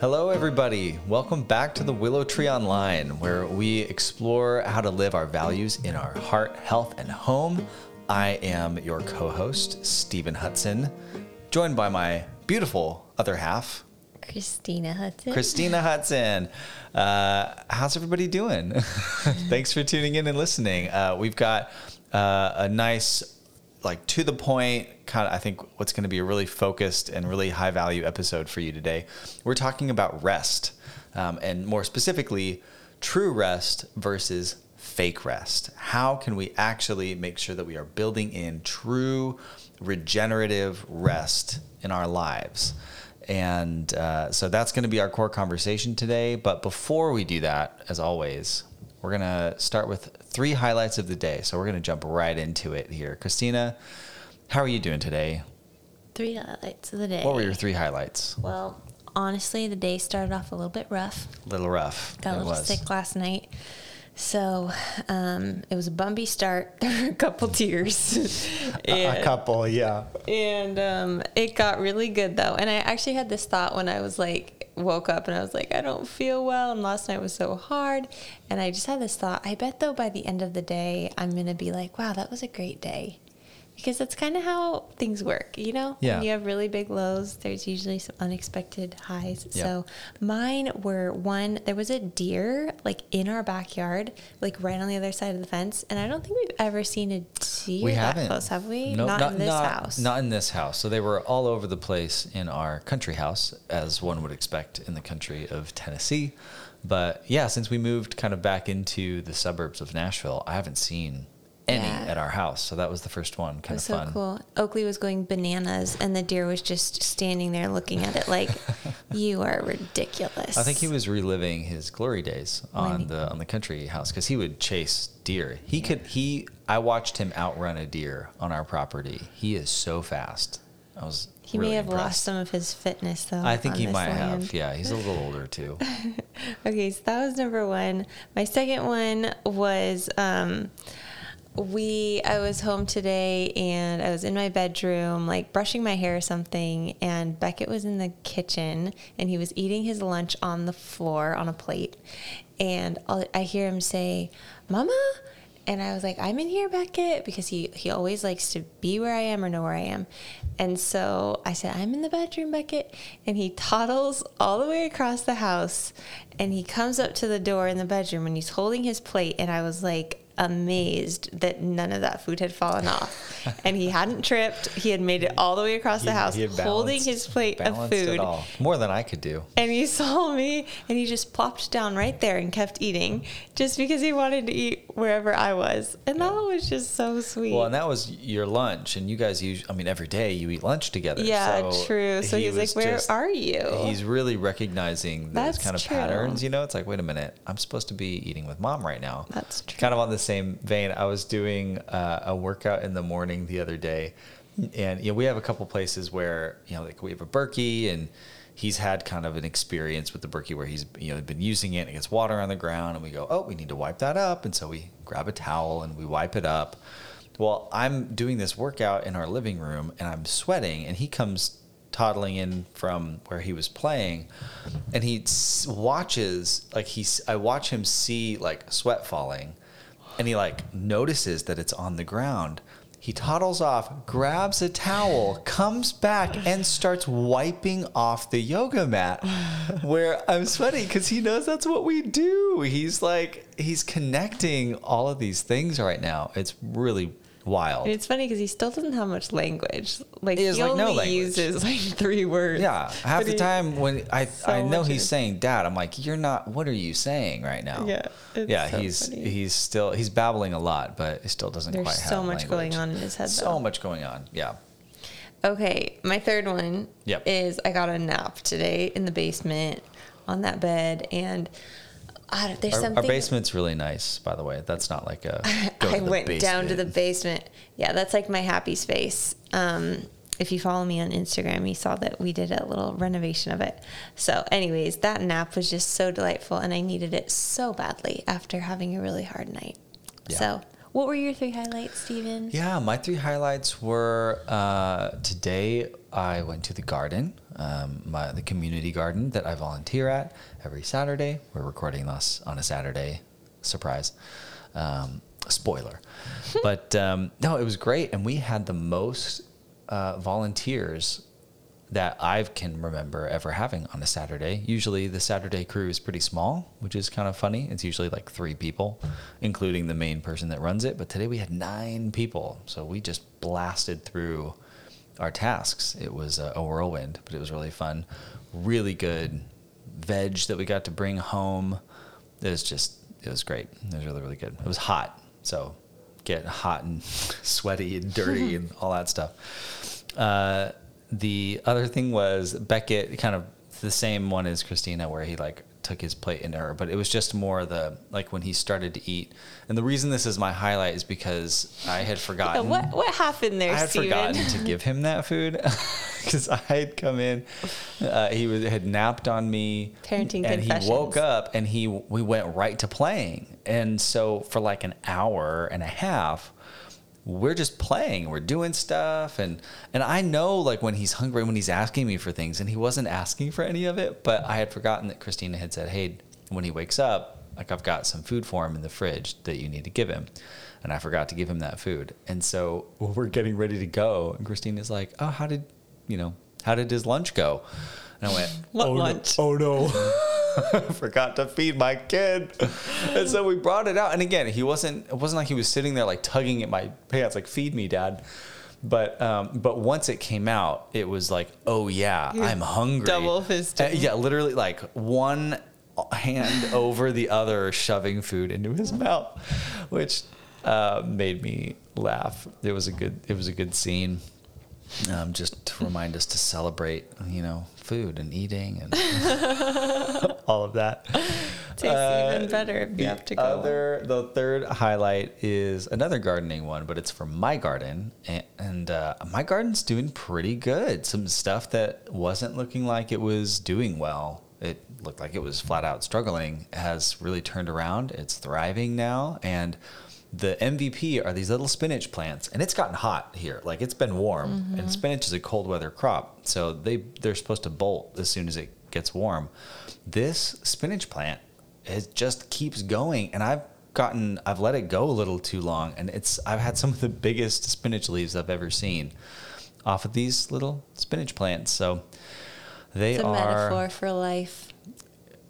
Hello, everybody. Welcome back to the Willow Tree Online, where we explore how to live our values in our heart, health, and home. I am your co host, Stephen Hudson, joined by my beautiful other half, Christina Hudson. Christina Hudson. Uh, how's everybody doing? Thanks for tuning in and listening. Uh, we've got uh, a nice, like to the point, kind of, I think what's going to be a really focused and really high value episode for you today. We're talking about rest, um, and more specifically, true rest versus fake rest. How can we actually make sure that we are building in true regenerative rest in our lives? And uh, so that's going to be our core conversation today. But before we do that, as always, we're going to start with three highlights of the day. So we're going to jump right into it here. Christina, how are you doing today? Three highlights of the day. What were your three highlights? Well, honestly, the day started off a little bit rough. A little rough. Got a little was. sick last night. So um, it was a bumpy start. There were a couple tears. A couple, yeah. and um, it got really good though. And I actually had this thought when I was like, woke up and I was like, I don't feel well. And last night was so hard. And I just had this thought. I bet though by the end of the day, I'm gonna be like, wow, that was a great day. Because that's kind of how things work, you know? Yeah. When you have really big lows, there's usually some unexpected highs. Yeah. So mine were one, there was a deer like in our backyard, like right on the other side of the fence. And I don't think we've ever seen a We haven't. close, have we? No, not, in this house. Not in this house. So they were all over the place in our country house, as one would expect in the country of Tennessee. But yeah, since we moved kind of back into the suburbs of Nashville, I haven't seen any Yeah. at our house. So that was the first one. Kind was of so fun. cool. Oakley was going bananas, and the deer was just standing there looking at it like, "You are ridiculous." I think he was reliving his glory days on Maybe. the on the country house because he would chase deer. He could he. I watched him outrun a deer on our property. He is so fast. I was. He really may have lost some of his fitness, though. I think he might land. have. Yeah, he's a little older too. Okay, so that was number one. My second one was um, we. I was home today and I was in my bedroom, like brushing my hair or something, and Beckett was in the kitchen and he was eating his lunch on the floor on a plate, and I hear him say, "Mama." And I was like, I'm in here, Beckett, because he, he always likes to be where I am or know where I am. And so I said, I'm in the bedroom, Beckett. And he toddles all the way across the house and he comes up to the door in the bedroom and he's holding his plate. And I was like, amazed that none of that food had fallen off. and he hadn't tripped. He had made it all the way across the He- house, he had holding his plate of food. More than I could do. And he saw me and he just plopped down right there and kept eating just because he wanted to eat wherever I was. And that was just so sweet. Well, and that was your lunch, and you guys use. I mean, every day you eat lunch together. yeah, so true. So he he was, was like, Where just- are you? He's really recognizing those That's kind of true. patterns. You know, it's like, wait a minute, I'm supposed to be eating with mom right now. That's true. Kind of on the same vein, I was doing uh, a workout in the morning the other day, and you know, we have a couple places where you know, like we have a Berkey, and he's had kind of an experience with the Berkey where he's you know been using it, and it gets water on the ground, and we go, oh, we need to wipe that up, and so we grab a towel and we wipe it up. Well, I'm doing this workout in our living room, and I'm sweating, and he comes toddling in from where he was playing and he watches like he's i watch him see like sweat falling and he like notices that it's on the ground. He toddles off grabs a towel comes back and starts wiping off the yoga mat. Where i'm sweating because he knows that's what we do. He's like he's connecting all of these things right now. It's really wild And it's funny because he still doesn't have much language. Like He he, like, only no language. uses like three words. Yeah, half the he- time when I so I know he's in- saying dad, I'm like, you're not. What are you saying right now? Yeah, yeah. so he's funny. he's still he's babbling a lot, but he still doesn't There's quite so much language. going on in his head, So though. much going on. Yeah. Okay, my third one Yep. is I got a nap today in the basement on that bed, and I, there's Our, something. our basement's really nice, by the way. That's not like a. go I to the went down to the basement. basement. Yeah, that's like my happy space. Um, if you follow me on Instagram, you saw that we did a little renovation of it. So, anyways, that nap was just so delightful, and I needed it so badly after having a really hard night. Yeah. So, What were your three highlights, Stephen? Yeah, my three highlights were uh, today I went to the garden, um, my, the community garden that I volunteer at every Saturday. We're recording this on a Saturday. Surprise. Um, spoiler. but um, no, it was great. And we had the most uh, volunteers that I can remember ever having on a Saturday. Usually the Saturday crew is pretty small, which is kind of funny. It's usually like three people, including the main person that runs it. But today we had nine people. So we just blasted through our tasks. It was a, whirlwind, but it was really fun. Really good veg that we got to bring home. It was just, it was great. It was really, really good. It was hot. So get hot and sweaty and dirty and all that stuff. Uh, the other thing was Beckett, kind of the same one as Christina, where he like took his plate in her, but it was just more the like when he started to eat. And the reason this is my highlight is because I had forgotten. Yeah, what what happened there, I had Stephen? forgotten to give him that food because I had come in. Uh, he was, had napped on me, Parenting and he woke up and he we went right to playing. And so for like an hour and a half, we're just playing we're doing stuff. And and i know like when he's hungry when he's asking me for things and he wasn't asking for any of it but i had forgotten that christina had said hey when he wakes up like i've got some food for him in the fridge that you need to give him. And i forgot to give him that food. And so we're getting ready to go and christina's like oh how did you know how did his lunch go? And i went What oh lunch? no, oh no forgot to feed my kid. And so we brought it out. And again he wasn't it wasn't like he was sitting there like tugging at my pants like feed me dad. But um, but once it came out it was like oh yeah i'm hungry. double. Uh, yeah literally like one hand over the other shoving food into his mouth which uh, made me laugh. It was a good it was a good scene um, just to remind us to celebrate you know food and eating and all of that Tastes Uh, even better if you have to go. Other, the third highlight is another gardening one, but it's from my garden, and, and uh, my garden's doing pretty good. Some stuff that wasn't looking like it was doing well. It looked like it was flat out struggling. Has really turned around. It's thriving now, and the MVP are these little spinach plants, and it's gotten hot here. Like it's been warm, Mm-hmm. and spinach is a cold weather crop, so they they're supposed to bolt as soon as it gets warm. This spinach plant it just keeps going and i've gotten i've let it go a little too long and it's i've had some of the biggest spinach leaves i've ever seen off of these little spinach plants so they it's a are metaphor for life.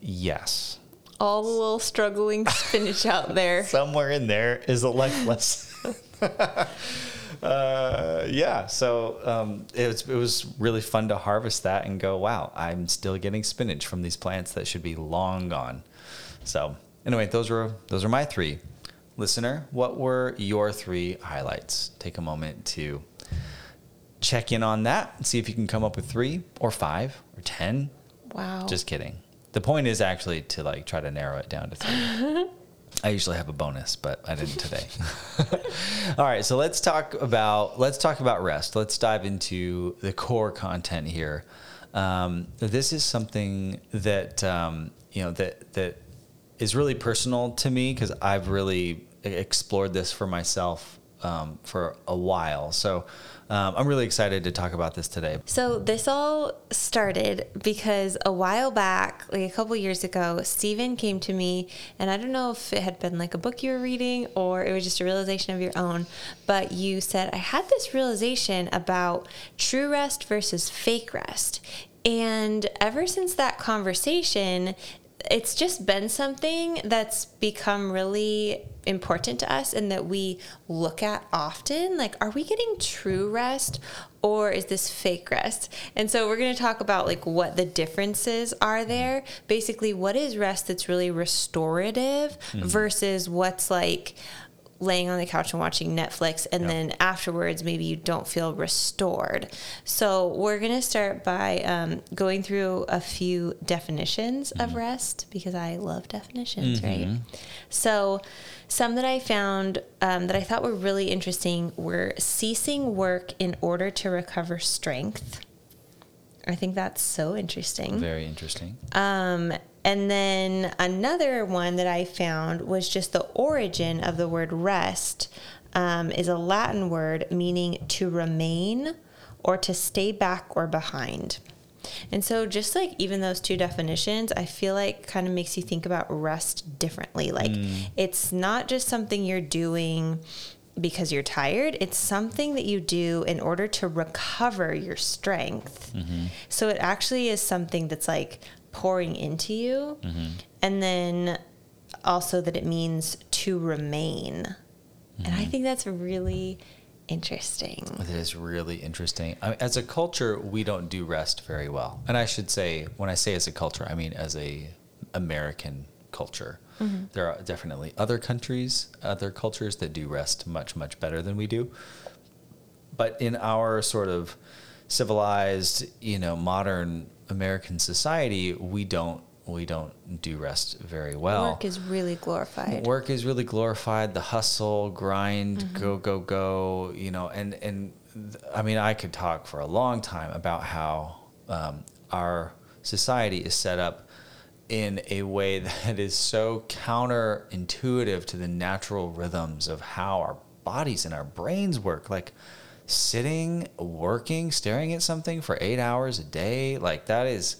yes All the little struggling spinach out there. somewhere in there is a life lesson uh, yeah so um, it, was, it was really fun to harvest that and go wow i'm still getting spinach from these plants that should be long gone so anyway those were those are my three listener what were your three highlights take a moment to check in on that and see if you can come up with three or five or ten Wow. just kidding. The point is actually to like try to narrow it down to three. I usually have a bonus, but I didn't today. All right, so let's talk about let's talk about rest. Let's dive into the core content here. Um, this is something that um, you know that that is really personal to me because I've really explored this for myself um, for a while. So um, I'm really excited to talk about this today. So this all started because a while back, like a couple years ago, Stephen came to me, and I don't know if it had been like a book you were reading or it was just a realization of your own, but you said, I had this realization about true rest versus fake rest. And ever since that conversation, it's just been something that's become really important to us and that we look at often. Like, are we getting true rest or is this fake rest? And so we're going to talk about like what the differences are there. Basically, what is rest that's really restorative mm-hmm. versus what's like laying on the couch and watching Netflix, and Yep. then afterwards, maybe you don't feel restored. So, we're going to start by um, going through a few definitions of rest because I love definitions, right? So, some that I found um, that I thought were really interesting were ceasing work in order to recover strength. I think that's so interesting Very interesting. um, And then another one that I found was just the origin of the word rest um, is a Latin word meaning to remain or to stay back or behind. And so, just like even those two definitions, I feel like kind of makes you think about rest differently. Like, mm. it's not just something you're doing because you're tired, it's something that you do in order to recover your strength. Mm-hmm. So, it actually is something that's like pouring into you. Mm-hmm. And then also that it means to remain. Mm-hmm. And I mm-hmm. think that's really interesting. It is really interesting. I mean, as a culture, we don't do rest very well. And I should say, when I say as a culture, I mean as a American culture. Mm-hmm. There are definitely other countries, other cultures that do rest much, much better than we do. But in our sort of civilized, you know, modern American society, we don't we don't do rest very well. Work is really glorified. Work is really glorified. The hustle, grind, mm-hmm. go, go, go. You know, and and I mean, I could talk for a long time about how um, our society is set up in a way that is so counterintuitive to the natural rhythms of how our bodies and our brains work. Like sitting, working, staring at something for eight hours a day, like that is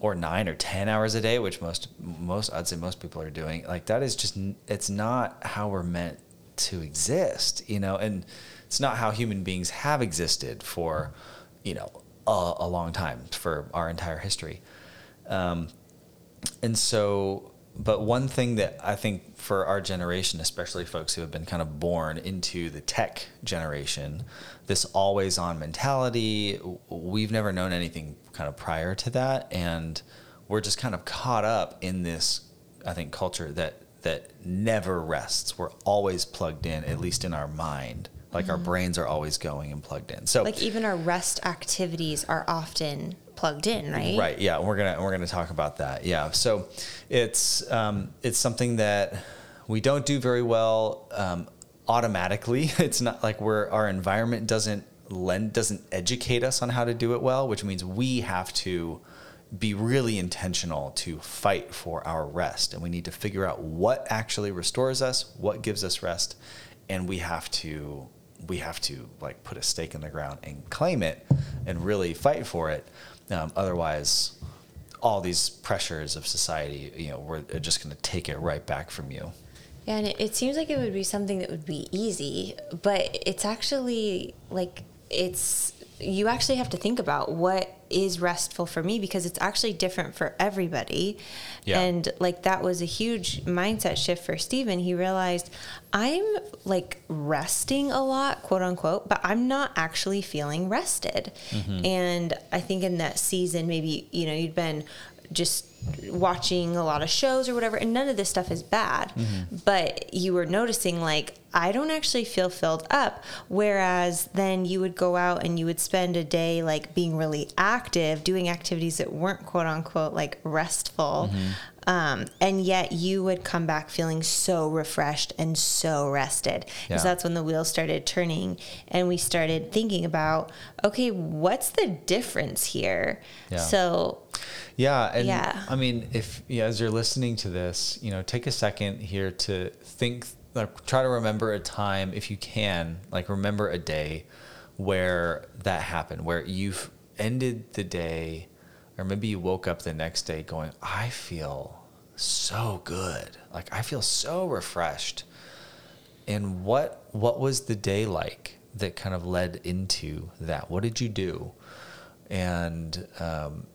or nine or ten hours a day, which most most I'd say most people are doing. Like that is just it's not how we're meant to exist, you know, and it's not how human beings have existed for, you know, a, a long time for our entire history. Um, and so, but one thing that I think for our generation, especially folks who have been kind of born into the tech generation, this always on mentality, we've never known anything kind of prior to that. And we're just kind of caught up in this, I think, culture that that never rests. We're always plugged in, at least in our mind. Like mm-hmm. our brains are always going and plugged in. So like even our rest activities are often plugged in, right? Right. Yeah, we're gonna we're gonna talk about that. Yeah. So it's um, it's something that we don't do very well um, automatically. It's not like we're our environment doesn't lend doesn't educate us on how to do it well, which means we have to be really intentional to fight for our rest and we need to figure out what actually restores us what gives us rest and we have to we have to like put a stake in the ground and claim it and really fight for it um, otherwise all these pressures of society you know we're just going to take it right back from you. Yeah, and it, it seems like it would be something that would be easy, but it's actually like it's you actually have to think about what is restful for me because it's actually different for everybody. Yeah. And like that was a huge mindset shift for Stephen. He realized I'm like resting a lot, quote unquote, but I'm not actually feeling rested. Mm-hmm. And I think in that season, maybe, you know, you'd been just watching a lot of shows or whatever and none of this stuff is bad mm-hmm. but you were noticing like i don't actually feel filled up whereas then you would go out and you would spend a day like being really active doing activities that weren't quote unquote like restful mm-hmm. Um, and yet you would come back feeling so refreshed and so rested. Because yeah. that's when the wheels started turning and we started thinking about, okay, what's the difference here? Yeah. So, yeah. And yeah. I mean, if yeah, as you're listening to this, you know, take a second here to think, like, try to remember a time, if you can, like, remember a day where that happened, where you've ended the day or maybe you woke up the next day going, I feel so good. Like I feel so refreshed. And what what was the day like that kind of led into that? What did you do? And um,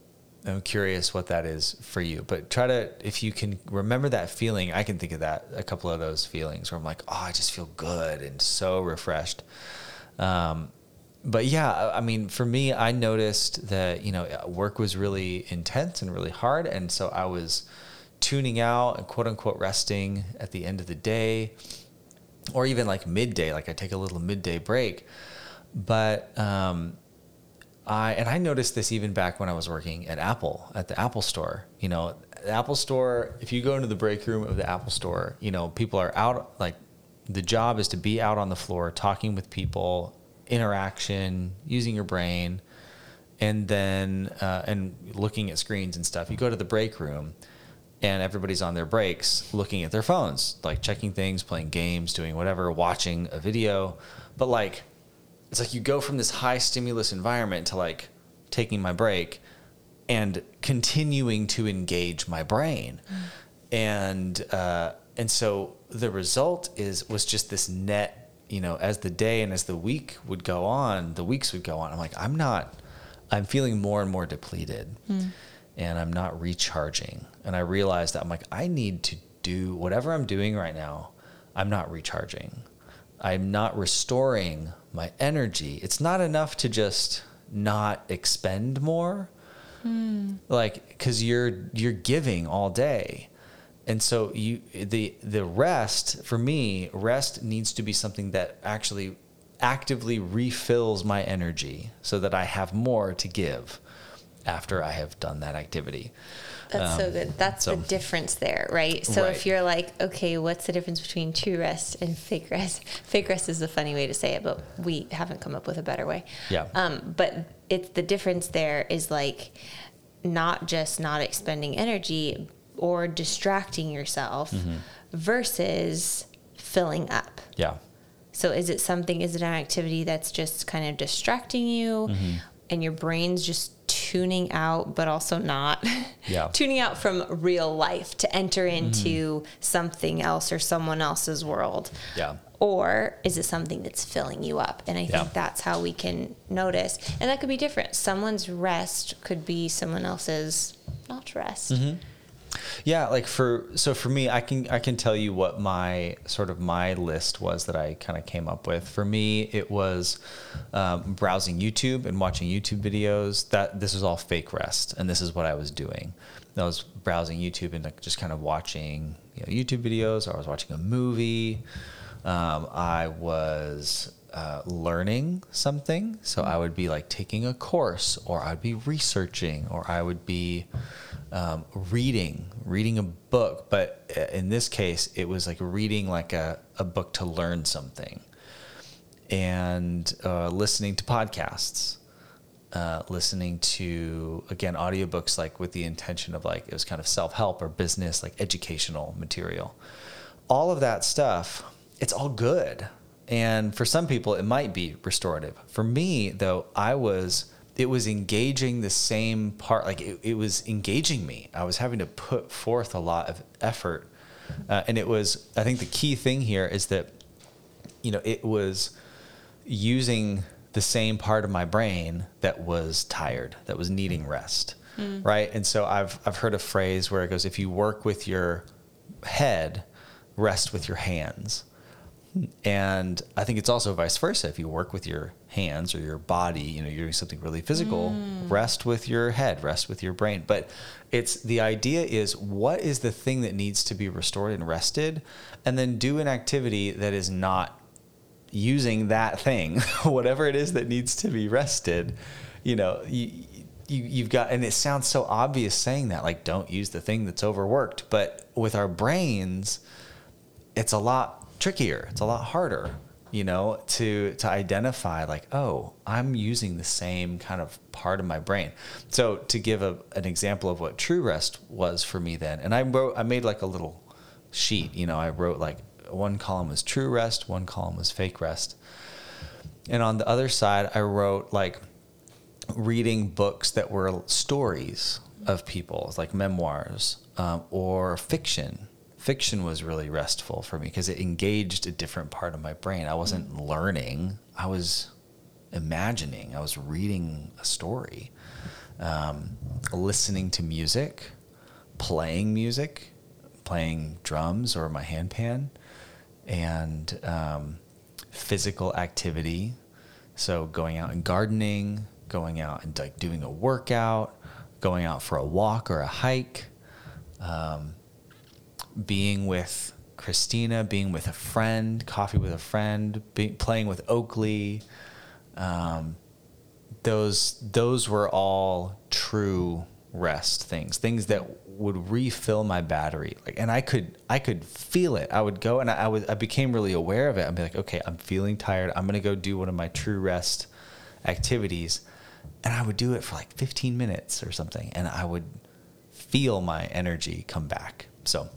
I'm curious what that is for you. But try to, if you can remember that feeling, I can think of that a couple of those feelings where I'm like, oh, I just feel good and so refreshed. Um, but yeah, I mean, for me, I noticed that you know work was really intense and really hard, and so I was tuning out and quote unquote resting at the end of the day, or even like midday. Like I take a little midday break, but um, I and I noticed this even back when I was working at Apple at the Apple Store. You know, the Apple Store. If you go into the break room of the Apple Store, you know people are out like the job is to be out on the floor talking with people interaction, using your brain, and then uh, and looking at screens and stuff. You go to the break room, and everybody's on their breaks looking at their phones, like checking things, playing games, doing whatever, watching a video. But like, it's like you go from this high stimulus environment to like taking my break and continuing to engage my brain. Mm. And, uh, and so the result is, was just this net, you know, as the day and as the week would go on, the weeks would go on. I'm like, I'm not, I'm feeling more and more depleted. Mm and I'm not recharging. And I realized that I'm like, I need to do whatever I'm doing right now, I'm not recharging. I'm not restoring my energy. It's not enough to just not expend more. Hmm. Like cuz you're you're giving all day. And so you the the rest for me, rest needs to be something that actually actively refills my energy so that I have more to give after I have done that activity. That's um, so good. That's so, the difference there, right? So right. if you're like, okay, what's the difference between true rest and fake rest? Fake rest is a funny way to say it, but we haven't come up with a better way. Yeah. Um, but it's the difference there is like not just not expending energy or distracting yourself mm-hmm. versus filling up. Yeah. So is it something? Is it an activity that's just kind of distracting you, mm-hmm. and your brain's just tuning out, but also not. Yeah. tuning out from real life to enter into mm. something else or someone else's world. Yeah. Or is it something that's filling you up? And I think yeah. that's how we can notice. And that could be different. Someone's rest could be someone else's not rest. Mm-hmm. Yeah, like for so for me, I can I can tell you what my sort of my list was that I kind of came up with. For me, it was um, browsing YouTube and watching YouTube videos. That this was all fake rest, and this is what I was doing. I was browsing YouTube and like just kind of watching you know, YouTube videos. I was watching a movie. Um, I was uh, learning something. So I would be like taking a course, or I'd be researching, or I would be um, reading, reading a book. But uh, in this case, it was like reading like a, a book to learn something and uh, listening to podcasts. Uh, listening to again audiobooks like with the intention of like it was kind of self-help or business like educational material all of that stuff it's all good and for some people it might be restorative. For me though i was it was engaging the same part like it, it was engaging me. I was having to put forth a lot of effort. Uh, and it was i think the key thing here is that you know it was using the same part of my brain that was tired that was needing rest mm. right? And so i've i've heard a phrase where it goes if you work with your head rest with your hands and I think it's also vice versa. If you work with your hands or your body, you know, you're doing something really physical, mm. rest with your head, rest with your brain. But it's the idea is what is the thing that needs to be restored and rested? And then do an activity that is not using that thing, whatever it is that needs to be rested. You know, you, you, you've got, and it sounds so obvious saying that, like, don't use the thing that's overworked. But with our brains, it's a lot trickier. It's a lot harder, you know, to to identify like, oh, I'm using the same kind of part of my brain. So to give a, an example of what true rest was for me then, and I wrote, I made like a little sheet. You know, I wrote like one column was true rest, one column was fake rest, and on the other side, I wrote like reading books that were stories of people, like memoirs um, or fiction fiction was really restful for me because it engaged a different part of my brain. I wasn't mm. learning, I was imagining, I was reading a story, um, listening to music, playing music, playing drums or my handpan, and um, physical activity. So going out and gardening, going out and like doing a workout, going out for a walk or a hike. Um, being with Christina, being with a friend, coffee with a friend, be, playing with Oakley. Um, those those were all true rest things, things that would refill my battery. Like, and I could I could feel it. I would go and I, I would I became really aware of it. I'd be like, okay, I'm feeling tired. I'm gonna go do one of my true rest activities, and I would do it for like 15 minutes or something, and I would feel my energy come back. So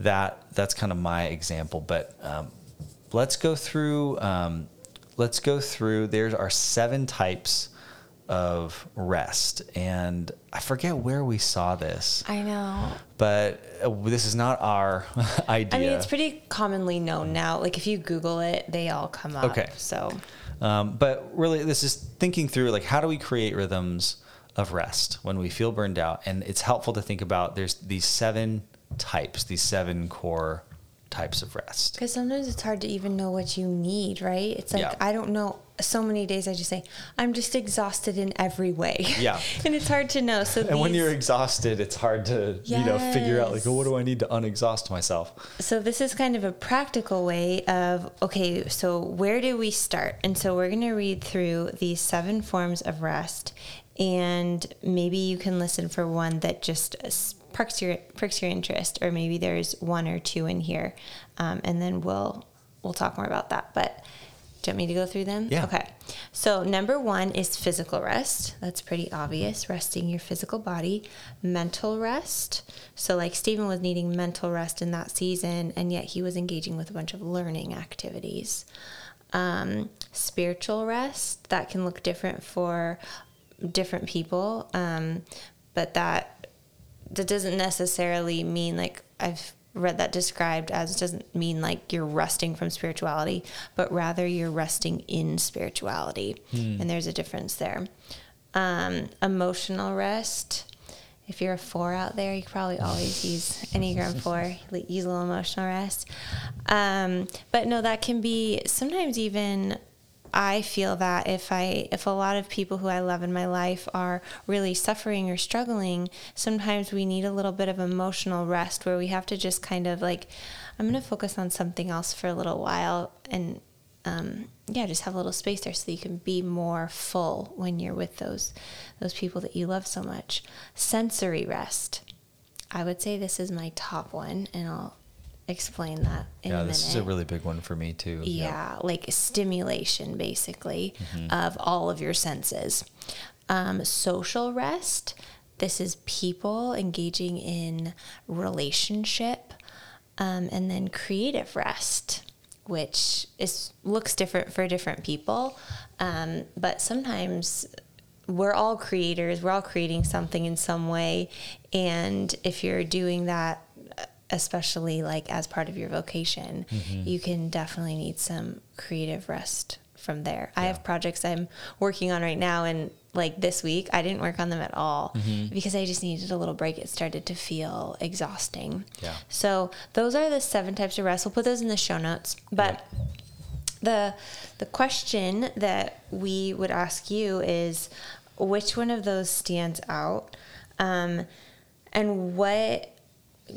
that that's kind of my example. But um, let's go through. Um, let's go through. There are seven types of rest, and I forget where we saw this. I know. But uh, this is not our idea. I mean, it's pretty commonly known now. Like if you Google it, they all come up. Okay. So. Um, but really, this is thinking through like how do we create rhythms of rest when we feel burned out, and it's helpful to think about there's these seven types, these seven core types of rest. Because sometimes it's hard to even know what you need, right? It's like, Yeah. I don't know. So many days I just say, I'm just exhausted in every way. Yeah. and it's hard to know. So, And when you're exhausted, it's hard to you know figure out like, Yes. oh, what do I need to unexhaust myself? so this is kind of a practical way of, okay, so where do we start? And so we're going to read through these seven forms of rest. And maybe you can listen for one that just s- perks your perks your interest, or maybe there's one or two in here, um, and then we'll we'll talk more about that. But do you want me to go through them? Yeah. Okay. So number one is physical rest. That's pretty obvious. Resting your physical body. Mental rest. So like Stephen was needing mental rest in that season, and yet he was engaging with a bunch of learning activities. Um, spiritual rest that can look different for different people, um, but that that doesn't necessarily mean like I've read that described as doesn't mean like you're resting from spirituality, but rather you're resting in spirituality. And there's a difference there. Um, emotional rest. If you're a four out there, you probably always use Enneagram four, use a little emotional rest. Um, but no, that can be sometimes even I feel that if I if a lot of people who I love in my life are really suffering or struggling, sometimes we need a little bit of emotional rest where we have to just kind of like I'm going to focus on something else for a little while and um, yeah, just have a little space there so you can be more full when you're with those those people that you love so much. Sensory rest. I would say this is my top one, and I'll explain that in yeah, a minute. this is a really big one for me too. Yeah, like stimulation basically of all of your senses. Um, social rest. This is people engaging in relationship, um, and then creative rest, which is looks different for different people, um, but sometimes we're all creators. We're all creating something in some way, and if you're doing that especially like as part of your vocation, you can definitely need some creative rest from there. I have projects I'm working on right now and like this week I didn't work on them at all because I just needed a little break. It started to feel exhausting. Yeah. So those are the seven types of rest. We'll put those in the show notes. But the the question that we would ask you is which one of those stands out um, and what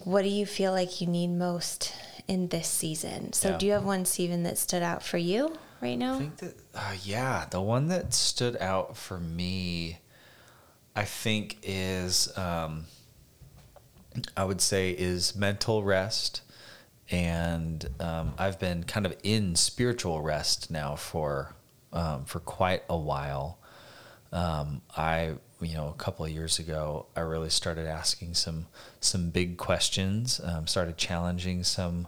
what do you feel like you need most in this season so Yeah. do you have one Stephen, that stood out for you right now I think that, uh, yeah, the one that stood out for me, I think, is, um, I would say, is mental rest. And um, I've been kind of in spiritual rest now for um, for quite a while. Um, I, you know, a couple of years ago, I really started asking some some big questions. Um, started challenging some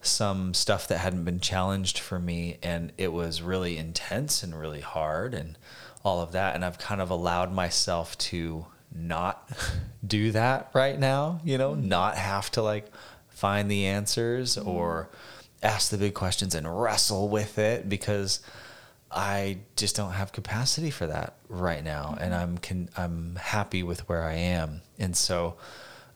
some stuff that hadn't been challenged for me, and it was really intense and really hard, and all of that. And I've kind of allowed myself to not do that right now. You know, not have to like find the answers or ask the big questions and wrestle with it because I just don't have capacity for that right now, and mm-hmm. I'm can I'm happy with where I am, and so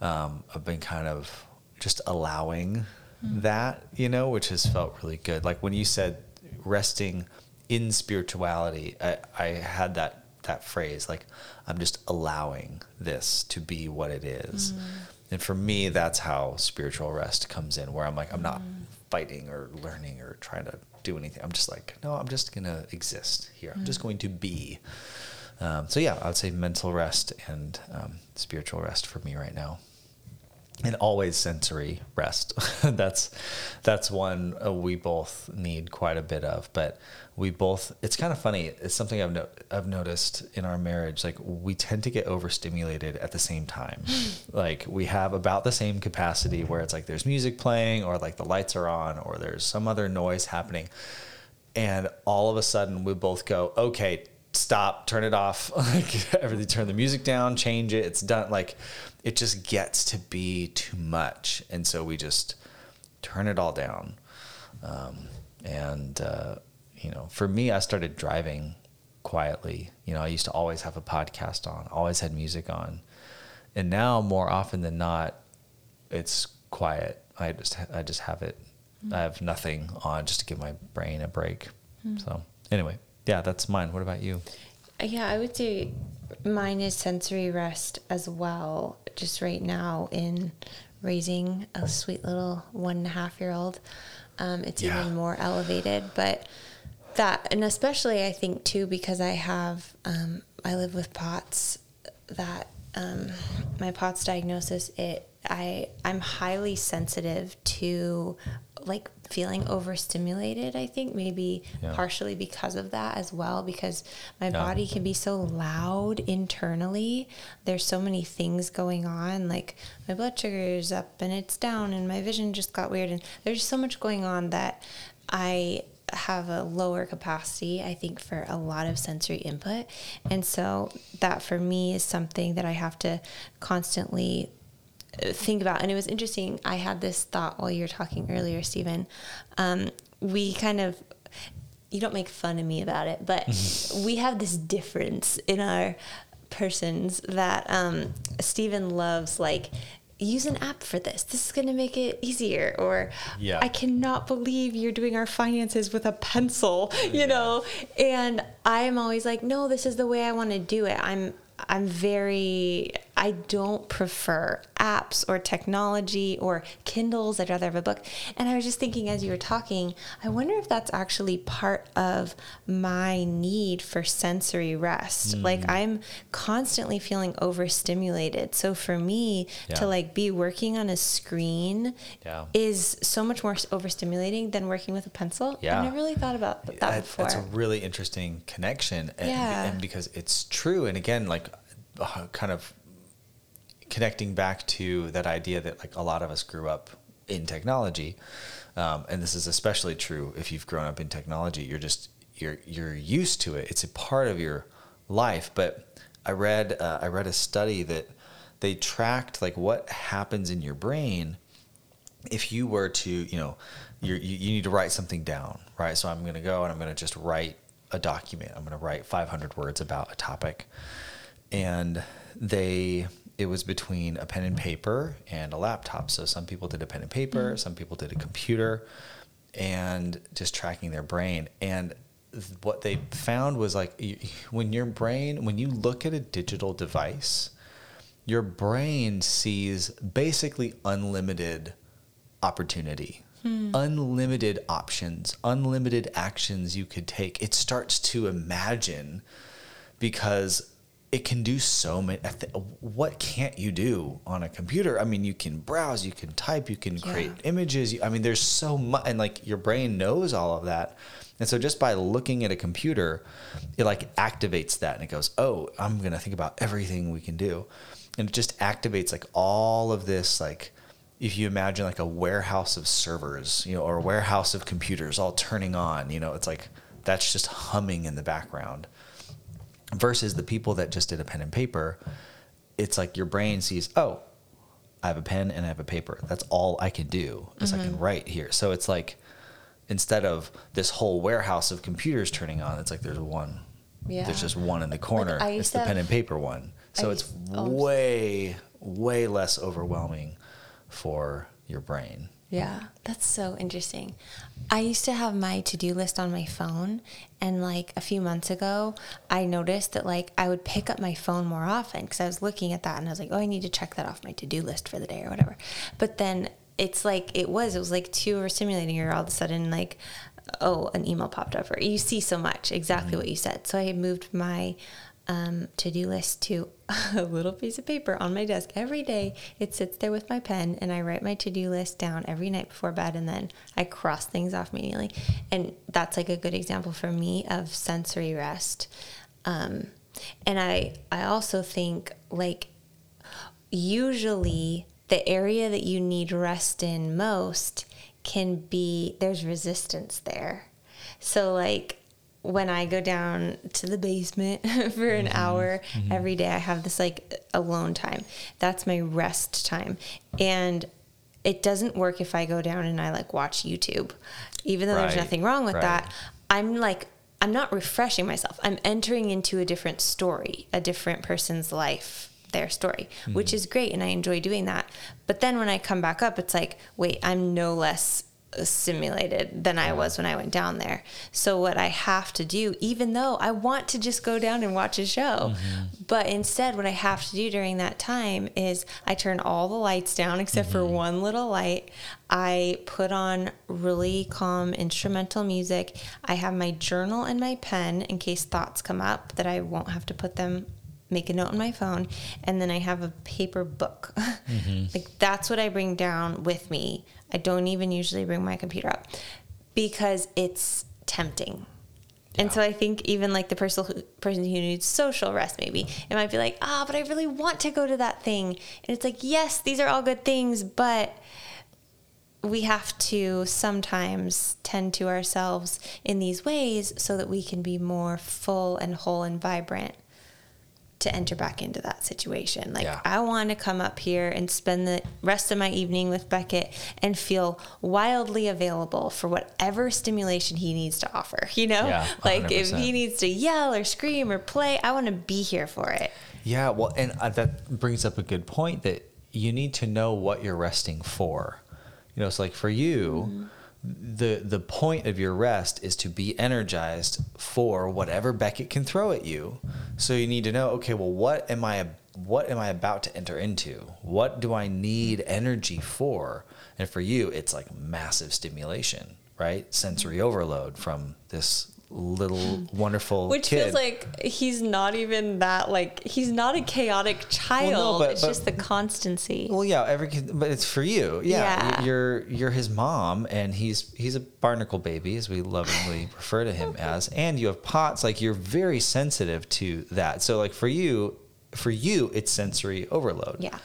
um, I've been kind of just allowing mm-hmm. that, you know, which has felt really good. Like when you said resting in spirituality, I, I had that that phrase like I'm just allowing this to be what it is. Mm-hmm. And for me, that's how spiritual rest comes in, where I'm like, I'm not fighting or learning or trying to do anything. I'm just like, no, I'm just gonna exist here. I'm just going to be. Um, so yeah, I would say mental rest and um, spiritual rest for me right now. And always sensory rest. that's that's one uh, we both need quite a bit of. But we both it's kind of funny. It's something I've no, I've noticed in our marriage. Like we tend to get overstimulated at the same time. like we have about the same capacity where it's like there's music playing or like the lights are on or there's some other noise happening, and all of a sudden we both go okay stop, turn it off, like everything, turn the music down, change it. It's done. Like it just gets to be too much. And so we just turn it all down. Um, and, uh, you know, for me, I started driving quietly. You know, I used to always have a podcast on, always had music on. And now more often than not, it's quiet. I just, I just have it. Mm-hmm. I have nothing on just to give my brain a break. Mm-hmm. So anyway, yeah, that's mine. What about you? Yeah, I would say mine is sensory rest as well. Just right now in raising a sweet little one and a half year old, um, it's yeah. even more elevated. But that, and especially I think too, because I have, um, I live with POTS. That um, my POTS diagnosis, it I I'm highly sensitive to like feeling overstimulated i think maybe yeah. partially because of that as well because my yeah. body can be so loud internally there's so many things going on like my blood sugar is up and it's down and my vision just got weird and there's so much going on that i have a lower capacity, I think, for a lot of sensory input. And so that for me is something that I have to constantly think about. And it was interesting. I had this thought while you were talking earlier, Stephen. Um, we kind of, you don't make fun of me about it, but we have this difference in our persons that um, Stephen loves, like, use an app for this. This is going to make it easier. Or yeah. I cannot believe you're doing our finances with a pencil, you know? And I'm always like, no, this is the way I want to do it. I'm I'm very, I don't prefer apps or technology or Kindles. I'd rather have a book. And I was just thinking as you were talking, I wonder if that's actually part of my need for sensory rest. Mm. Like I'm constantly feeling overstimulated. So for me yeah. to like be working on a screen yeah. is so much more overstimulating than working with a pencil. Yeah. I never really thought about that, that before. That's a really interesting connection. And, yeah. and because it's true. And again, like uh, kind of connecting back to that idea that like a lot of us grew up in technology, um, and this is especially true if you've grown up in technology. You're just you're you're used to it. It's a part of your life. But I read uh, I read a study that they tracked like what happens in your brain if you were to you know you you need to write something down right so i'm going to go and i'm going to just write a document i'm going to write 500 words about a topic and they it was between a pen and paper and a laptop. So some people did a pen and paper, mm-hmm. some people did a computer, and just tracking their brain. And what they found was like when your brain, when you look at a digital device, your brain sees basically unlimited opportunity. Hmm. Unlimited options, unlimited actions you could take. It starts to imagine because it can do so many. What can't you do on a computer? I mean, you can browse, you can type, you can create images. I mean, there's so much, and like your brain knows all of that. And so just by looking at a computer, it like activates that and it goes, oh, I'm going to think about everything we can do. And it just activates like all of this, like, if you imagine like a warehouse of servers, you know, or a warehouse of computers all turning on, you know, it's like that's just humming in the background versus the people that just did a pen and paper it's like your brain sees oh i have a pen and i have a paper that's all i can do is mm-hmm. i can mm-hmm. write here so it's like instead of this whole warehouse of computers turning on it's like there's one yeah. there's just one in the corner like it's the pen and paper one so it's oh, way way less overwhelming for your brain yeah, that's so interesting. I used to have my to do list on my phone, and like a few months ago, I noticed that like I would pick up my phone more often because I was looking at that and I was like, oh, I need to check that off my to do list for the day or whatever. But then it's like it was, it was like too overstimulating, or all of a sudden, like, oh, an email popped up, or you see so much exactly mm-hmm. what you said. So I moved my um, to do list to a little piece of paper on my desk every day. It sits there with my pen, and I write my to do list down every night before bed, and then I cross things off immediately. And that's like a good example for me of sensory rest. Um, and I, I also think like usually the area that you need rest in most can be there's resistance there. So like when I go down to the basement for an mm-hmm. hour mm-hmm. every day, I have this like alone time. That's my rest time. And it doesn't work if I go down and I like watch YouTube. Even though right. there's nothing wrong with right. that, I'm like I'm not refreshing myself. I'm entering into a different story, a different person's life, their story, mm-hmm. which is great. And I enjoy doing that. But then when I come back up, it's like, wait, I'm no less simulated than I was when I went down there. So what I have to do, even though I want to just go down and watch a show, mm-hmm. but instead what I have to do during that time is I turn all the lights down except mm-hmm. for one little light. I put on really calm instrumental music. I have my journal and my pen in case thoughts come up that I won't have to put them make a note on my phone and then I have a paper book. Mm-hmm. like that's what I bring down with me I don't even usually bring my computer up because it's tempting. Yeah. And so I think even like the person who, person who needs social rest, maybe it might be like, ah, but I really want to go to that thing. And it's like, yes, these are all good things, but we have to sometimes tend to ourselves in these ways so that we can be more full and whole and vibrant to enter back into that situation. Like yeah. I want to come up here and spend the rest of my evening with Beckett and feel wildly available for whatever stimulation he needs to offer. You know, yeah, like if he needs to yell or scream or play, I want to be here for it. Yeah, well, and uh, that brings up a good point that you need to know what you're resting for. You know, it's like for you. Mm-hmm the the point of your rest is to be energized for whatever Beckett can throw at you. So you need to know, okay, well, what am I what am I about to enter into? What do I need energy for? And for you, it's like massive stimulation, right? Sensory overload from this little hmm. wonderful which kid. feels like he's not even that like he's not a chaotic child well, no, but, it's but, just the constancy. Well yeah every kid but it's for you. Yeah, yeah, you're you're his mom and he's he's a barnacle baby as we lovingly refer to him as. And you have pots like you're very sensitive to that. So like for you for you it's sensory overload. Yeah.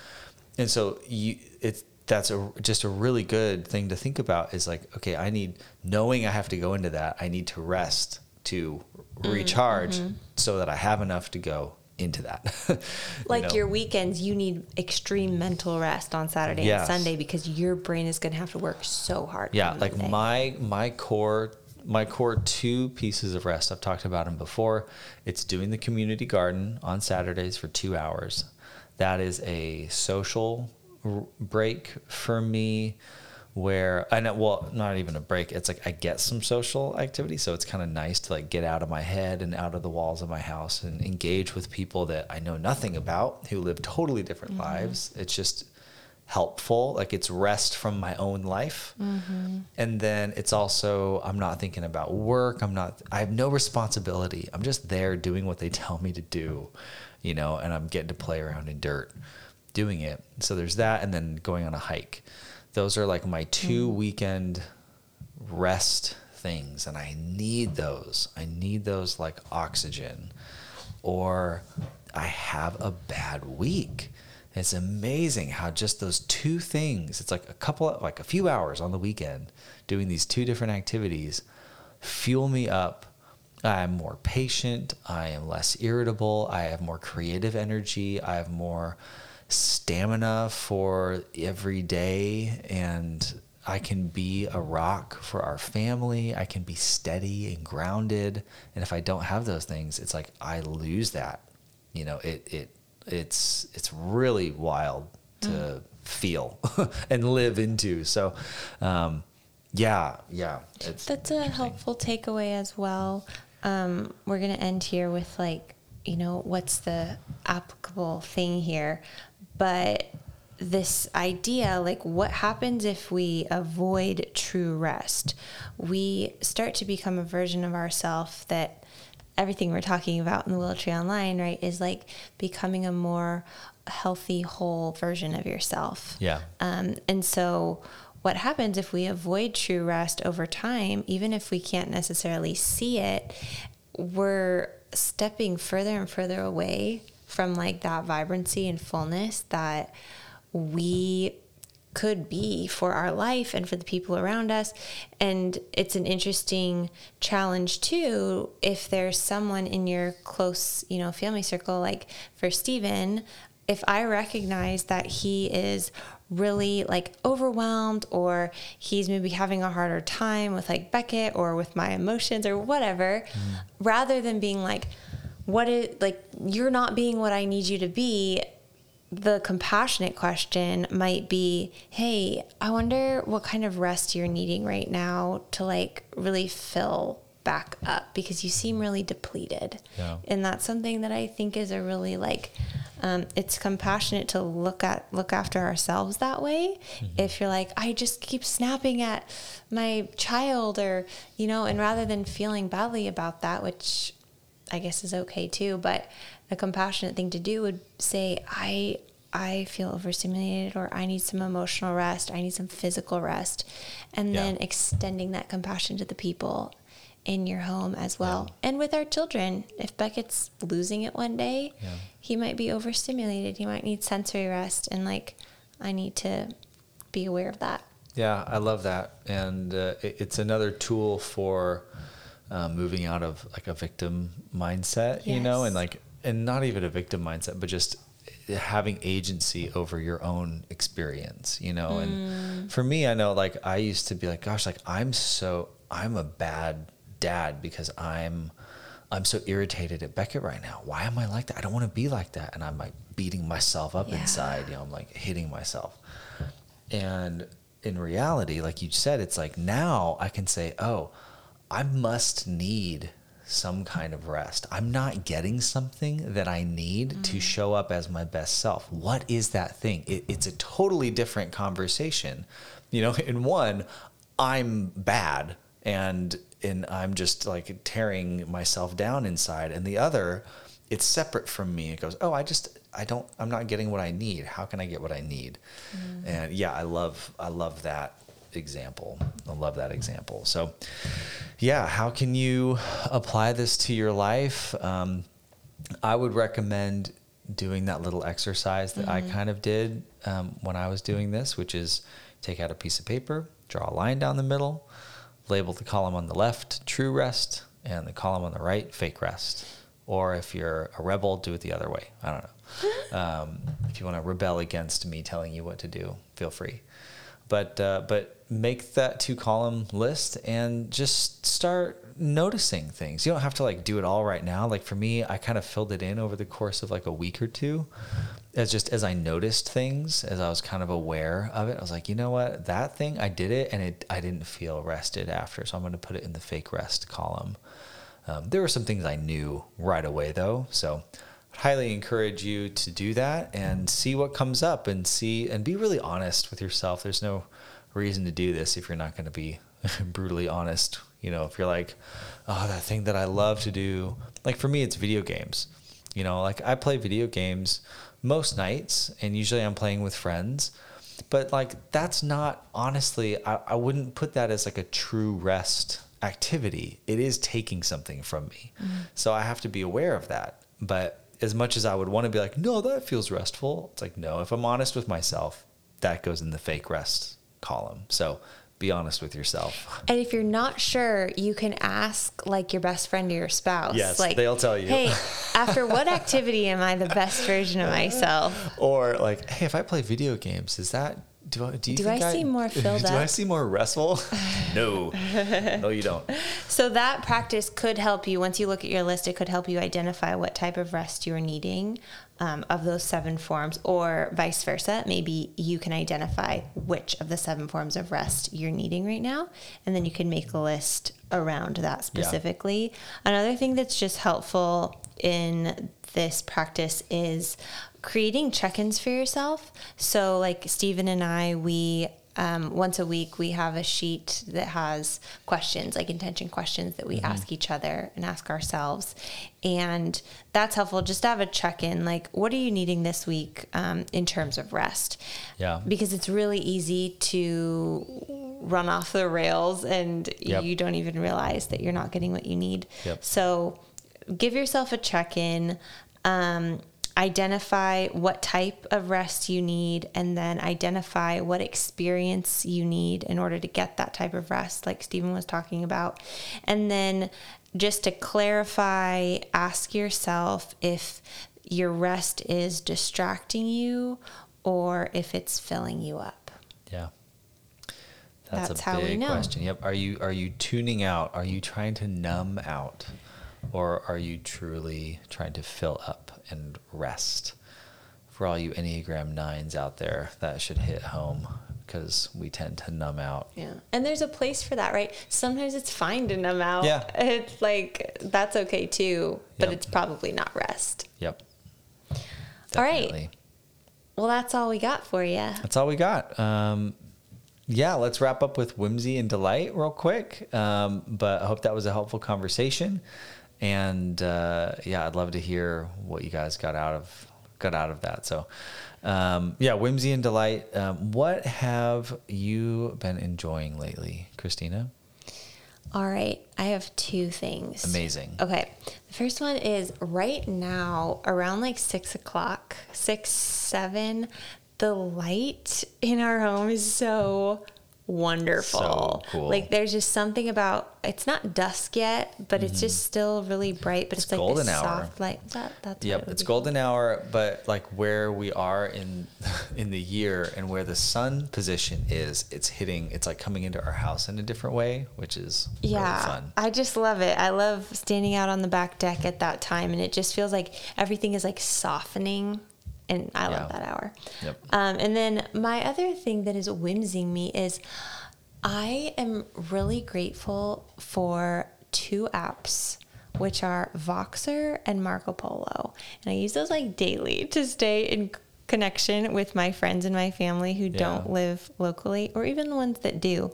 And so you it's that's a just a really good thing to think about is like okay i need knowing i have to go into that i need to rest to mm, recharge mm-hmm. so that i have enough to go into that like know? your weekends you need extreme mental rest on saturday yes. and sunday because your brain is going to have to work so hard yeah like my my core my core two pieces of rest i've talked about them before it's doing the community garden on saturdays for two hours that is a social break for me where I know well not even a break it's like I get some social activity so it's kind of nice to like get out of my head and out of the walls of my house and engage with people that I know nothing about who live totally different mm-hmm. lives it's just helpful like it's rest from my own life mm-hmm. and then it's also I'm not thinking about work I'm not I have no responsibility I'm just there doing what they tell me to do you know and I'm getting to play around in dirt doing it. So there's that, and then going on a hike. Those are like my two mm. weekend rest things, and I need those. I need those like oxygen, or I have a bad week. It's amazing how just those two things, it's like a couple of, like a few hours on the weekend doing these two different activities fuel me up. I'm more patient, I am less irritable, I have more creative energy, I have more stamina for every day and I can be a rock for our family. I can be steady and grounded. And if I don't have those things, it's like I lose that. You know, it it it's it's really wild to mm. feel and live into. So um, yeah, yeah. That's a helpful takeaway as well. Um, we're gonna end here with like, you know, what's the applicable thing here? But this idea like what happens if we avoid true rest we start to become a version of ourselves that everything we're talking about in the Willow Tree Online, right, is like becoming a more healthy, whole version of yourself. Yeah. Um, and so, what happens if we avoid true rest over time, even if we can't necessarily see it, we're stepping further and further away from like that vibrancy and fullness that we could be for our life and for the people around us. And it's an interesting challenge too if there's someone in your close, you know, family circle like for Stephen, if I recognize that he is really like overwhelmed or he's maybe having a harder time with like Beckett or with my emotions or whatever, mm. rather than being like, what is like, you're not being what I need you to be, the compassionate question might be hey i wonder what kind of rest you're needing right now to like really fill back up because you seem really depleted yeah. and that's something that i think is a really like um, it's compassionate to look at look after ourselves that way mm-hmm. if you're like i just keep snapping at my child or you know and rather than feeling badly about that which i guess is okay too but a compassionate thing to do would say i I feel overstimulated or I need some emotional rest, I need some physical rest. And yeah. then extending that compassion to the people in your home as well. Yeah. And with our children, if Beckett's losing it one day, yeah. he might be overstimulated. He might need sensory rest. And like, I need to be aware of that. Yeah, I love that. And uh, it, it's another tool for uh, moving out of like a victim mindset, yes. you know, and like, and not even a victim mindset, but just having agency over your own experience, you know. Mm. And for me, I know like I used to be like, gosh, like I'm so I'm a bad dad because I'm I'm so irritated at Beckett right now. Why am I like that? I don't want to be like that. And I'm like beating myself up yeah. inside, you know, I'm like hitting myself. And in reality, like you said, it's like now I can say, oh, I must need some kind of rest. I'm not getting something that I need mm. to show up as my best self. What is that thing? It, it's a totally different conversation. You know, in one, I'm bad and and I'm just like tearing myself down inside. And the other, it's separate from me. It goes, oh, I just I don't I'm not getting what I need. How can I get what I need? Mm. And yeah, I love I love that example. I love that example. So, yeah, how can you apply this to your life? Um, I would recommend doing that little exercise that mm-hmm. I kind of did um, when I was doing this, which is take out a piece of paper, draw a line down the middle, label the column on the left true rest, and the column on the right fake rest. Or if you're a rebel, do it the other way. I don't know. Um, if you want to rebel against me telling you what to do, feel free. But uh, but make that two column list and just start noticing things. You don't have to like do it all right now. Like for me, I kind of filled it in over the course of like a week or two. As just as I noticed things, as I was kind of aware of it, I was like, you know what, that thing I did it and it I didn't feel rested after, so I'm going to put it in the fake rest column. Um, there were some things I knew right away though, so highly encourage you to do that and see what comes up and see and be really honest with yourself. There's no reason to do this if you're not going to be brutally honest. You know, if you're like, oh, that thing that I love to do, like for me, it's video games. You know, like I play video games most nights, and usually I'm playing with friends. But like, that's not honestly, I, I wouldn't put that as like a true rest activity. It is taking something from me. Mm-hmm. So I have to be aware of that. But as much as I would want to be like, no, that feels restful, it's like, no, if I'm honest with myself, that goes in the fake rest column. So be honest with yourself. And if you're not sure, you can ask like your best friend or your spouse. Yes, like they'll tell you. Hey, after what activity am I the best version of myself? Or like, hey, if I play video games, is that do I do you do I, I seem more filled do up? Do I seem more restful? no, no, you don't. So that practice could help you. Once you look at your list, it could help you identify what type of rest you're needing um, of those seven forms, or vice versa. Maybe you can identify which of the seven forms of rest you're needing right now, and then you can make a list around that specifically. Yeah. Another thing that's just helpful in this practice is creating check-ins for yourself. So like Stephen and I, we um, once a week we have a sheet that has questions, like intention questions that we Mm-hmm. ask each other and ask ourselves, and that's helpful. Just to have a check in, like what are you needing this week um, in terms of rest? Yeah. because it's really easy to run off the rails and Yep. you don't even realize that you're not getting what you need. Yep. So give yourself a check in. Um, identify what type of rest you need and then identify what experience you need in order to get that type of rest like Stephen was talking about and then just to clarify ask yourself if your rest is distracting you or if it's filling you up Yeah. That's, That's a big question. Yep. Are you are you tuning out? Are you trying to numb out? Or are you truly trying to fill up and rest? For all you Enneagram nines out there, that should hit home because we tend to numb out. Yeah. And there's a place for that, right? Sometimes it's fine to numb out. Yeah. It's like that's okay too, but Yep. it's probably not rest. Yep. All right. Well, that's all we got for you. That's all we got. Um, yeah, let's wrap up with whimsy and delight real quick. Um, but I hope that was a helpful conversation. And uh, yeah, I'd love to hear what you guys got out of got out of that. So um, yeah, whimsy and delight. Um, what have you been enjoying lately, Christina? All right. I have two things. Amazing. Okay. The first one is right now, around like six o'clock, six, seven, the light in our home is so wonderful. So cool. Like there's just something about it's not dusk yet, but it's just still really bright. But Mm-hmm. It's it's, like golden this hour. soft light. That, that's Yep, it it's golden hour, but like where we are in in the year and where the sun position is, it's hitting. It's like coming into our house in a different way, which is Yeah, really fun. I just love it. I love standing out on the back deck at that time, and it just feels like everything is like softening, and I Yeah. love that hour. Yep. Um, and then my other thing that is whimsing me is I am really grateful for two apps. Which are Voxer and Marco Polo. And I use those like daily to stay in connection with my friends and my family who don't live locally or even the ones that do.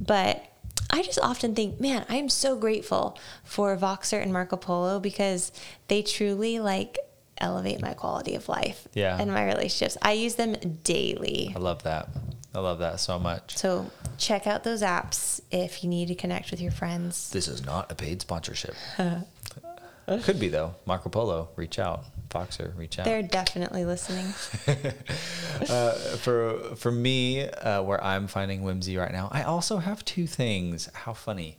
But I just often think, man, I'm so grateful for Voxer and Marco Polo because they truly like elevate my quality of life Yeah. and my relationships. I use them daily. I love that. I love that so much. So check out those apps if you need to connect with your friends. This is not a paid sponsorship. Could be though. Marco Polo, reach out. Voxer, reach out. They're definitely listening. Uh, for for me, uh, where I'm finding whimsy right now, I also have two things. How funny!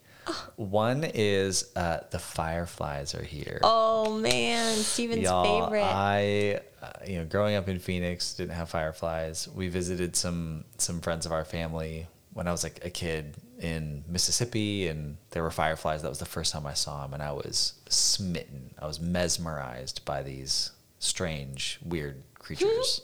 One is uh, the fireflies are here. Oh man, Stephen's Y'all, favorite. I, uh, you know, growing up in Phoenix, didn't have fireflies. We visited some some friends of our family when I was like a kid in Mississippi, and there were fireflies. That was the first time I saw them, and I was smitten. I was mesmerized by these strange, weird creatures,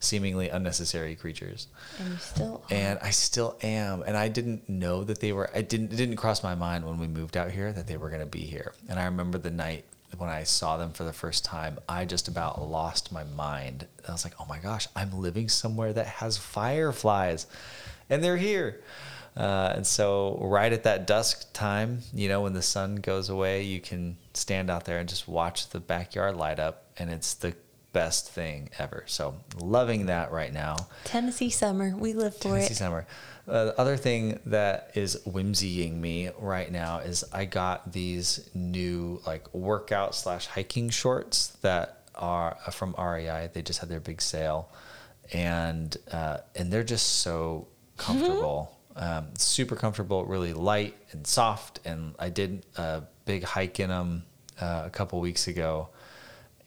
seemingly unnecessary creatures and you still are. and I still am. And I didn't know that they were. I didn't. It didn't cross my mind when we moved out here that they were going to be here. And I remember the night when I saw them for the first time. I just about lost my mind. I was like, "Oh my gosh, I'm living somewhere that has fireflies, and they're here." Uh, and so, right at that dusk time, you know, when the sun goes away, you can stand out there and just watch the backyard light up, and it's the best thing ever. So, loving that right now. Tennessee summer. We live for Tennessee it. Tennessee summer. Uh, the other thing that is whimsying me right now is I got these new like workout slash hiking shorts that are uh, from REI. They just had their big sale, and uh, and they're just so comfortable, um, super comfortable, really light and soft. And I did a big hike in them uh, a couple weeks ago,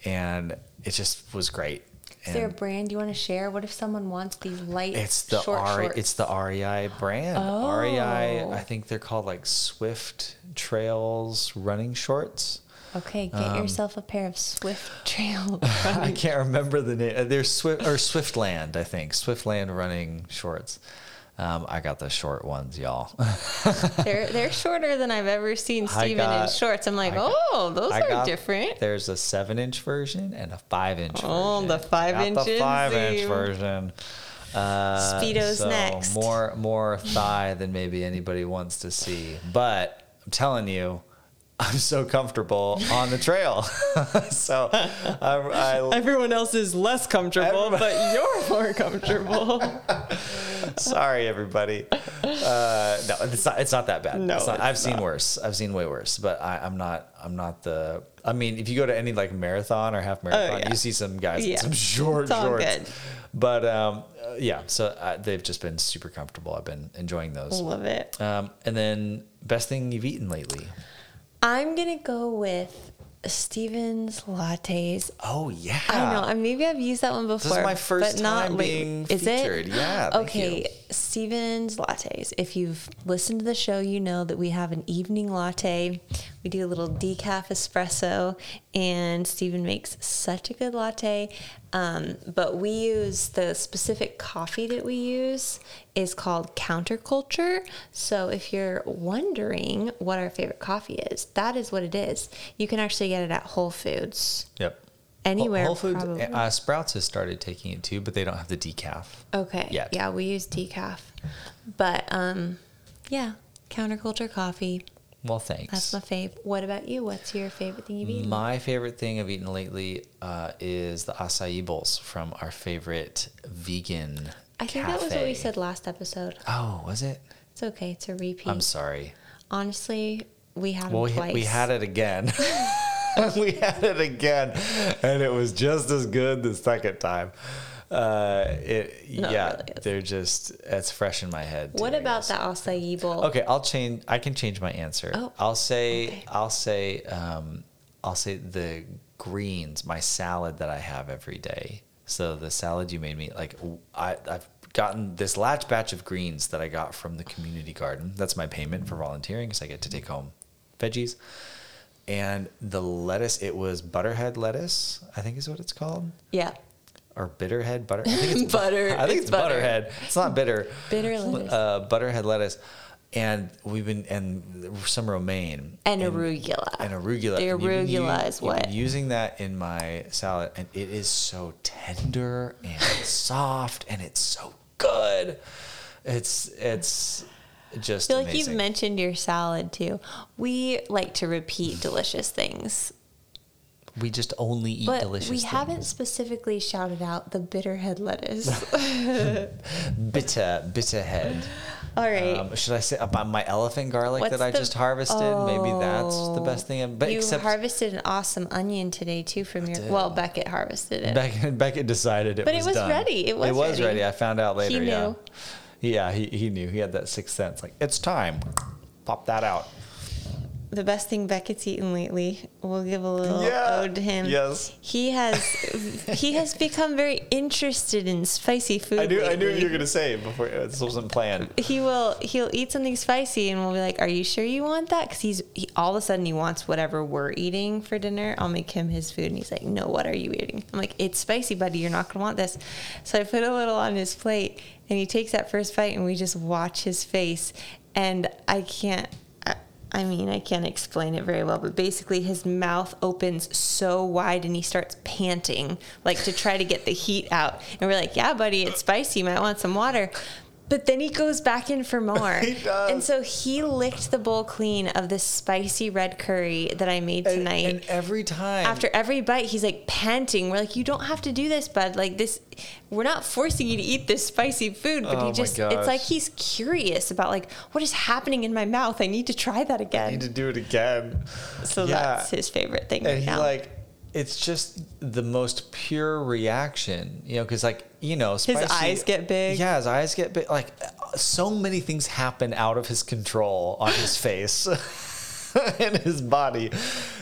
and it just was great. Is there a brand you want to share? What if someone wants these light it's the short R, shorts? it's the REI brand. Oh. REI. I think they're called like Swift Trails running shorts. Okay, get um, yourself a pair of Swift Trail. I can't remember the name. They're Swift or Swiftland, I think. Swiftland running shorts. Um, I got the short ones, y'all. they're they're shorter than I've ever seen Stephen got- in shorts. I'm like, got- oh, those I are got- different. There's a seven inch version and a five inch Oh, version. the five inch. The five inch version. Uh, Speedo's so next. More more thigh than maybe anybody wants to see. But I'm telling you, I'm so comfortable on the trail. so I, I, Everyone else is less comfortable, Everybody- but you're more comfortable. sorry everybody. Uh, no, it's not. It's not that bad. No, It's not- it's I've seen not. worse. I've seen way worse. But I, I'm not. I'm not the. I mean, if you go to any like marathon or half marathon, Oh, yeah. you see some guys Yeah. in some short It's all shorts. good. But um, uh, yeah, so uh, they've just been super comfortable. I've been enjoying those. Love it. Um, and then best thing you've eaten lately? I'm gonna go with Stephens lattes. Oh yeah, I know. Maybe I've used that one before. my first but not time lately. being Is featured. it? Yeah, Okay. Stephens lattes. If you've listened to the show, you know that we have an evening latte. We do a little decaf espresso, and Stephen makes such a good latte. Um, but we use the specific coffee that we use is called Counterculture. So if you're wondering what our favorite coffee is, that is what it is. You can actually get it at Whole Foods Yep. Anywhere. Whole Foods, uh, Sprouts has started taking it too, but they don't have the decaf. Okay. yet. Yeah, we use decaf. But um yeah, counterculture coffee. Well, thanks. That's my fave. What about you? What's your favorite thing you've eaten? My favorite thing I've eaten lately uh, is the acai bowls from our favorite vegan. I think that was what we said last episode. Oh, was it? It's okay. It's a repeat. I'm sorry. Honestly, we had Well, them we, twice. we had it again. we had it again, and it was just as good the second time. Uh, it No, it yeah, really they're just it's fresh in my head. What too, about the acai bowl? Okay, I'll change. I can change my answer. Oh, I'll say. okay. I'll say. Um, I'll say the greens, my salad that I have every day. So the salad you made me, like I, I've gotten this large batch of greens that I got from the community garden. That's my payment for volunteering, because I get to take home veggies. And the lettuce, it was butterhead lettuce, I think is what it's called, Yeah. or bitterhead butter. I think it's Butter. I think It's it's, butter. butterhead. It's not bitter. Bitter lettuce. Uh, butterhead lettuce, and we've been and some romaine And arugula. and arugula. The And been u- arugula is what- using that in my salad, and it is so tender and soft, and it's so good. It's it's just I feel like you've mentioned your salad too. We like to repeat delicious things, we just only eat but delicious. we things. haven't specifically shouted out the bitterhead lettuce. bitter bitter head. All right. Um, should I say about my elephant garlic What's that I the- just harvested? Maybe that's the best thing. But you except harvested an awesome onion today too from your. Well, Beckett harvested it. Beckett, Beckett decided it But it was was done. ready. It was It was ready. ready. I found out later. He knew. Yeah, he, he knew. He had that sixth sense. Like it's time. Pop that out. The best thing Beckett's eaten lately. We'll give a little Yeah. ode to him. Yes. He has he has become very interested in spicy food. I knew. I knew lately. you were gonna say it before. Uh, this wasn't planned. he will he'll eat something spicy and we'll be like are you sure you want that because he's he, all of a sudden he wants whatever we're eating for dinner i'll make him his food and he's like no what are you eating i'm like it's spicy buddy you're not going to want this so i put a little on his plate and he takes that first bite and we just watch his face and i can't I- mean, I can't explain it very well, but basically his mouth opens so wide and he starts panting, like to try to get the heat out. And we're like, yeah, buddy, it's spicy. You might want some water. But then he goes back in for more. He does. And so he licked the bowl clean of this spicy red curry that I made tonight. and every time After every bite, he's like panting. We're like, you don't have to do this, bud. Like this, we're not forcing you to eat this spicy food. But Oh he my just, gosh. it's like he's curious about like what is happening in my mouth. I need to try that again. I again. need to do it again. So Yeah. that's his favorite thing and right he now. like it's just the most pure reaction you know because like you know spicy, eyes get big. yeah his eyes get big like uh, so many things happen out of his control on his face and his body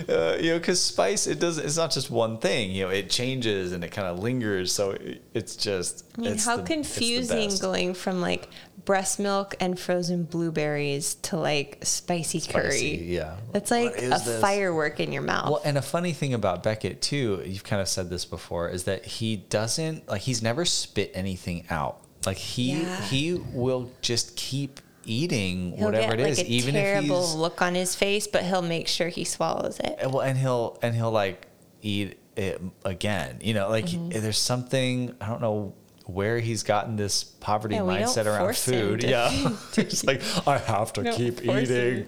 uh, you know because spice it does it's not just one thing you know it changes and it kind of lingers so it- it's just I mean, it's how the- confusing going from like breast milk and frozen blueberries to like spicy, Spicy, curry. yeah It's like a this? firework in your mouth. Well, and a funny thing about Beckett too, you've kind of said this before, is that he doesn't like he's never spit anything out. Like he Yeah. he will just keep eating he'll whatever get it like is, a even if terrible he's look on his face, but he'll make sure he swallows it. and well, and he'll and he'll like eat it again. You know, like Mm-hmm. there's something I don't know where he's gotten this poverty Yeah, mindset around food. to- Yeah, it's like I have to keep eating.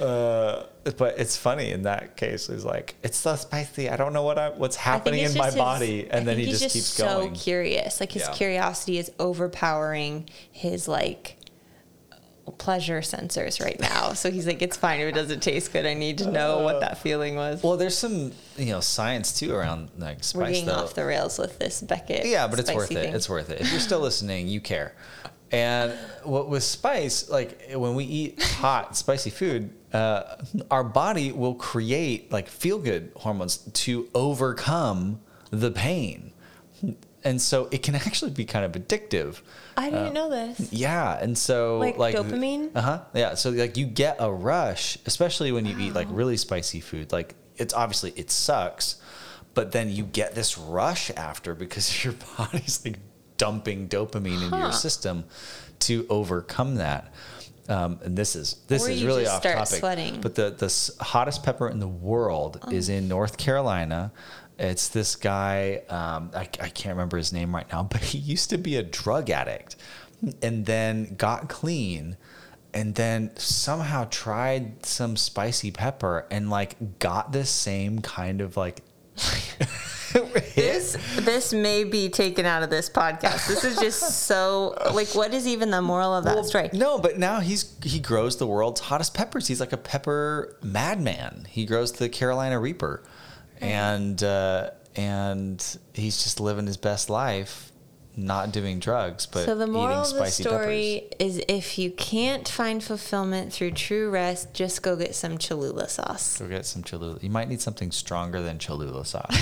Uh, but it's funny in that case. It's like it's so spicy. I don't know what I what's happening in my his- body, and then he he's just, keeps so going. curious. Like his Yeah. curiosity is overpowering his like pleasure sensors right now. so he's like, it's fine if it doesn't taste good. I need to know what that feeling was. Well, there's some you know science too around like spice. We're getting though. off the rails with this Beckett. Yeah, but it's worth spicy it. It's worth it. If you're still listening, you care. And what with spice, like when we eat hot, spicy food, uh, our body will create like feel good hormones to overcome the pain. And so it can actually be kind of addictive. I didn't know this. Yeah, and so Like like, dopamine? Uh huh. Yeah, so like you get a rush, especially when you eat like really spicy food. Like it's obviously it sucks, but then you get this rush after because your body's like dumping dopamine into your system to overcome that. Um, and this is this Or is really off topic. sweating. But the the s- hottest pepper in the world Oh. is in North Carolina. It's this guy. Um, I, I can't remember his name right now, but he used to be a drug addict, and then got clean, and then somehow tried some spicy pepper and like got the same kind of like. This this may be taken out of this podcast. This is just so like what is even the moral of that Well, story? No, but now he's he grows the world's hottest peppers. He's like a pepper madman. He grows the Carolina Reaper, and uh, and he's just living his best life, not doing drugs, but So the moral eating of the spicy story is if you can't find fulfillment through true rest, just go get some Cholula sauce. Go get some Cholula. You might need something stronger than Cholula sauce,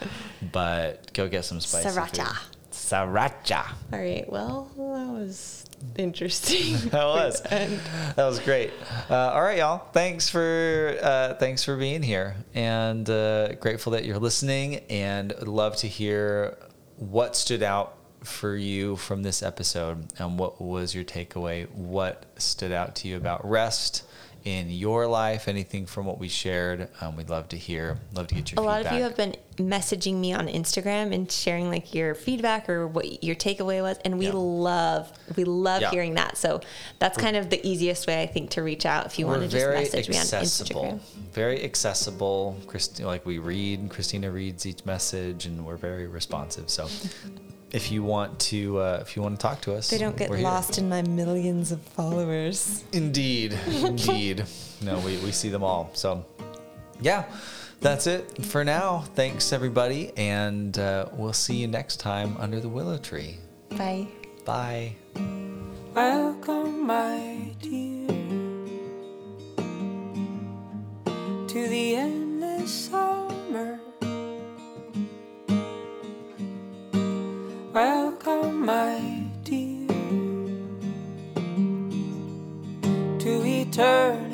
but go get some spicy Sriracha. food. Sriracha. All right. Well, was interesting. That was that was great. Uh, all right, y'all. Thanks for uh, thanks for being here, and uh, grateful that you're listening. And love to hear what stood out for you from this episode, and what was your takeaway. What stood out to you about rest in your life? Anything from what we shared? Um, we'd love to hear. Love to get your a lot of you have been messaging me on Instagram and sharing like your feedback or what your takeaway was, and we Yeah. love we love Yeah. hearing that. So that's kind of the easiest way I think to reach out if you want to just very message me on. Instagram. Very accessible. Christi- like we read, Christina reads each message, and we're very responsive. So, if you want to, uh, if you want to talk to us, They don't get we're here. lost in my millions of followers. Indeed, indeed. no, we we see them all. So, yeah, that's it for now. Thanks everybody, and uh, we'll see you next time under the willow tree. Bye. Bye. Welcome, my dear, to the endless summer. Welcome, my dear, to eternity.